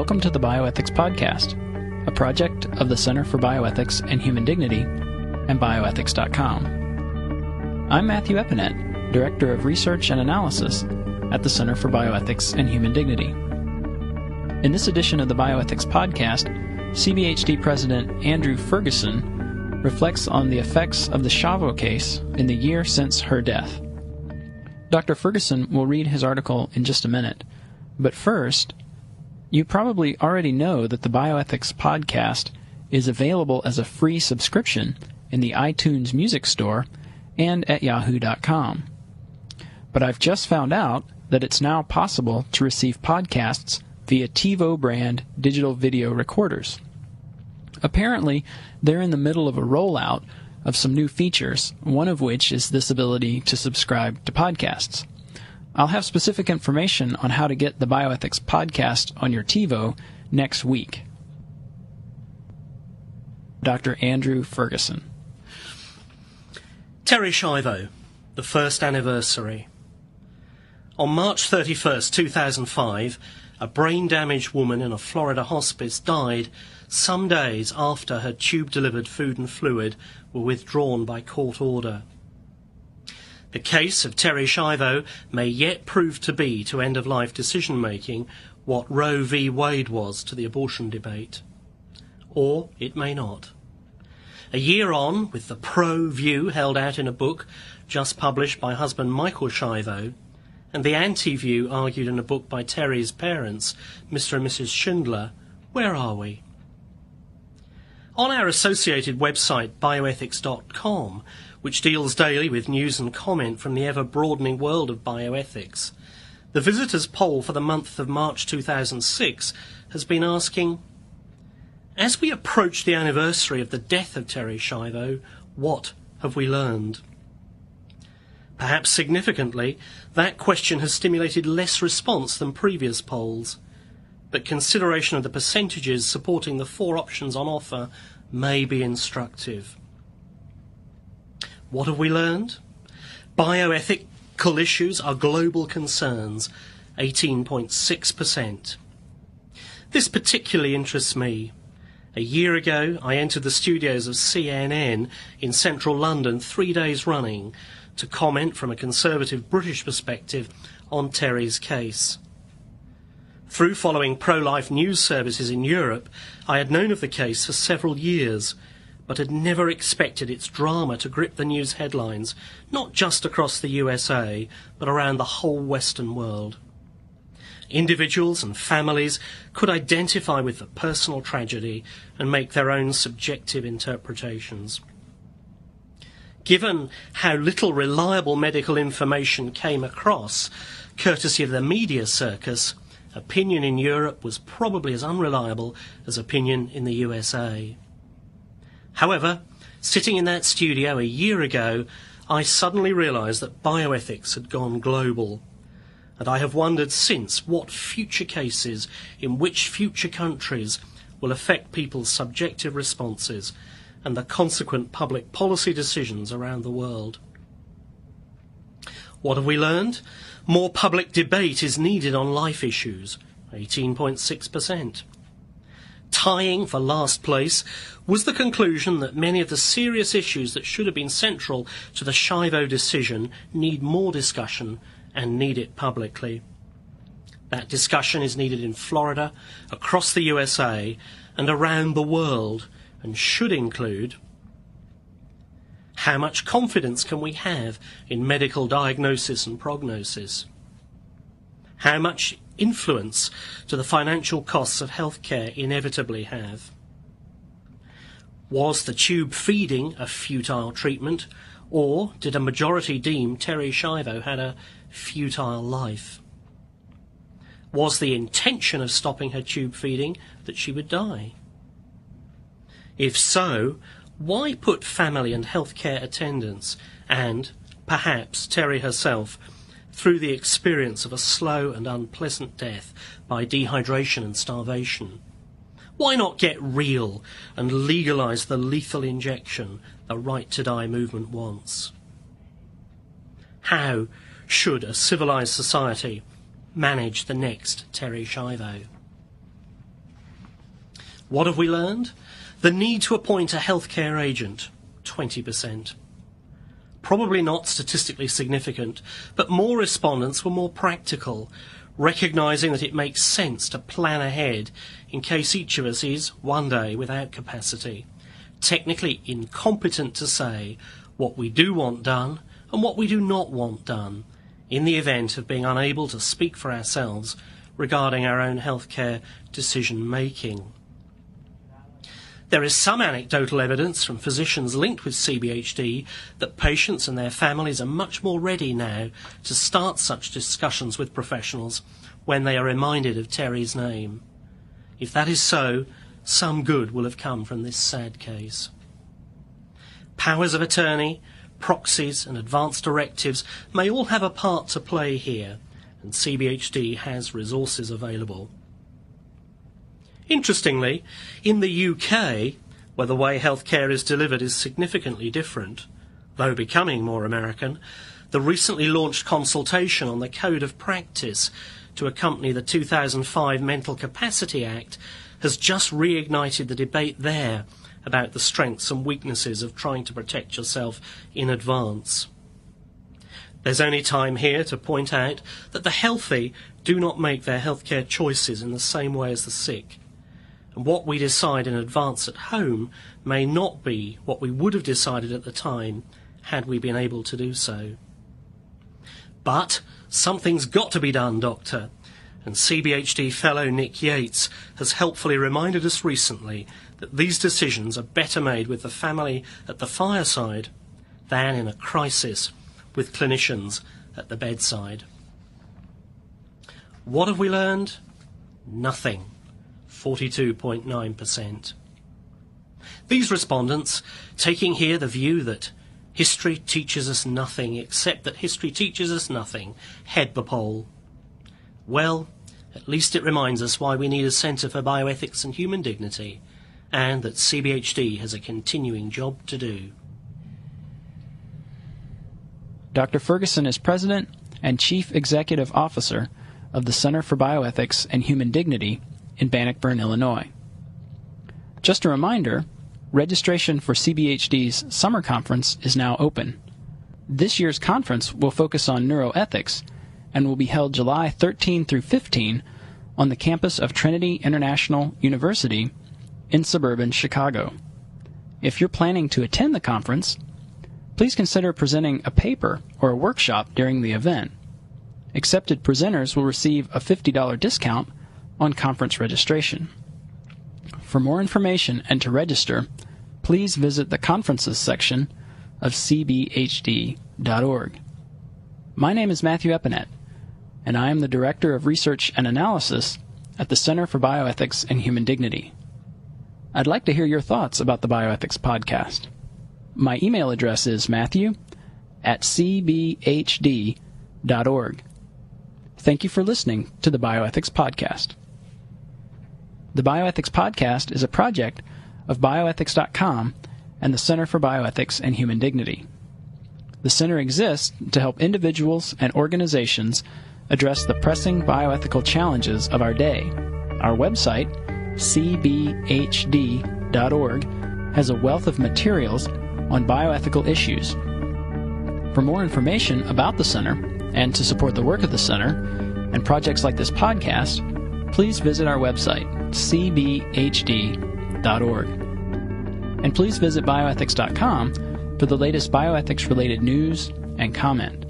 welcome to the Bioethics Podcast, a project of the Center for Bioethics and Human Dignity and bioethics.com. I'm Matthew Eppinette, Director of Research and Analysis at the Center for Bioethics and Human Dignity. In this edition of the Bioethics Podcast, CBHD President Andrew Ferguson reflects on the effects of the Schiavo case in the year since her death. Dr. Ferguson will read his article in just a minute, but first, you probably already know that the Bioethics Podcast is available as a free subscription in the iTunes Music Store and at yahoo.com. But I've just found out that it's now possible to receive podcasts via TiVo brand digital video recorders. Apparently, they're in the middle of a rollout of some new features, one of which is this ability to subscribe to podcasts. I'll have specific information on how to get the Bioethics podcast on your TiVo next week. Dr. Andrew Ferguson. Terri Schiavo, the first anniversary. On March 31st, 2005, a brain damaged woman in a Florida hospice died some days after her tube delivered food and fluid were withdrawn by court order. The case of Terri Schiavo may yet prove to be to end of life decision making what Roe v. Wade was to the abortion debate. Or it may not. A year on, with the pro view held out in a book just published by husband Michael Schiavo, and the anti view argued in a book by Terri's parents, Mr. and Mrs. Schindler, where are we? On our associated website, bioethics.com, which deals daily with news and comment from the ever broadening world of bioethics. The visitors' poll for the month of March 2006 has been asking As we approach the anniversary of the death of Terri Schiavo, what have we learned? Perhaps significantly, that question has stimulated less response than previous polls, but consideration of the percentages supporting the four options on offer may be instructive. What have we learned? Bioethical issues are global concerns, 18.6%. This particularly interests me. A year ago, I entered the studios of CNN in central London three days running to comment from a conservative British perspective on Terri's case. Through following pro life news services in Europe, I had known of the case for several years but had never expected its drama to grip the news headlines, not just across the USA, but around the whole Western world. Individuals and families could identify with the personal tragedy and make their own subjective interpretations. Given how little reliable medical information came across, courtesy of the media circus, opinion in Europe was probably as unreliable as opinion in the USA. However, sitting in that studio a year ago, I suddenly realised that bioethics had gone global. And I have wondered since what future cases in which future countries will affect people's subjective responses and the consequent public policy decisions around the world. What have we learned? More public debate is needed on life issues, 18.6% tying for last place was the conclusion that many of the serious issues that should have been central to the Schiavo decision need more discussion and need it publicly. That discussion is needed in Florida, across the USA, and around the world, and should include how much confidence can we have in medical diagnosis and prognosis? How much influence do the financial costs of healthcare inevitably have? Was the tube feeding a futile treatment, or did a majority deem Terri Schiavo had a futile life? Was the intention of stopping her tube feeding that she would die? If so, why put family and healthcare attendants and, perhaps, Terri herself through the experience of a slow and unpleasant death by dehydration and starvation? Why not get real and legalise the lethal injection the Right to Die movement wants? How should a civilised society manage the next Terri Schiavo? What have we learned? The need to appoint a healthcare agent, 20%. Probably not statistically significant, but more respondents were more practical, recognising that it makes sense to plan ahead in case each of us is, one day, without capacity, technically incompetent to say what we do want done and what we do not want done, in the event of being unable to speak for ourselves regarding our own healthcare decision making. There is some anecdotal evidence from physicians linked with CBHD that patients and their families are much more ready now to start such discussions with professionals when they are reminded of Terri's name. If that is so, some good will have come from this sad case. Powers of attorney, proxies, and advance directives may all have a part to play here, and CBHD has resources available. Interestingly, in the UK, where the way healthcare is delivered is significantly different, though becoming more American, the recently launched consultation on the Code of Practice to accompany the 2005 Mental Capacity Act has just reignited the debate there about the strengths and weaknesses of trying to protect yourself in advance. There's only time here to point out that the healthy do not make their healthcare choices in the same way as the sick and what we decide in advance at home may not be what we would have decided at the time had we been able to do so. But something's got to be done, Doctor. And CBHD fellow Nick Yates has helpfully reminded us recently that these decisions are better made with the family at the fireside than in a crisis with clinicians at the bedside. What have we learned? Nothing. 42.9%. These respondents, taking here the view that history teaches us nothing except that history teaches us nothing, head the poll. Well, at least it reminds us why we need a Centre for Bioethics and Human Dignity, and that CBHD has a continuing job to do. Dr. Ferguson is President and Chief Executive Officer of the Center for Bioethics and Human Dignity in Bannockburn, Illinois. Just a reminder registration for CBHD's summer conference is now open. This year's conference will focus on neuroethics and will be held July 13 through 15 on the campus of Trinity International University in suburban Chicago. If you're planning to attend the conference, please consider presenting a paper or a workshop during the event. Accepted presenters will receive a $50 discount on conference registration. For more information and to register, please visit the conferences section of cbhd.org. My name is Matthew Eppinette, and I am the Director of Research and Analysis at the Center for Bioethics and Human Dignity. I'd like to hear your thoughts about the Bioethics Podcast. My email address is matthew at cbhd.org. Thank you for listening to the Bioethics Podcast. The Bioethics Podcast is a project of bioethics.com and the Center for Bioethics and Human Dignity. The center exists to help individuals and organizations address the pressing bioethical challenges of our day. Our website, cbhd.org, has a wealth of materials on bioethical issues. For more information about the center and to support the work of the center and projects like this podcast, please visit our website, cbhd.org. And please visit bioethics.com for the latest bioethics related news and comment.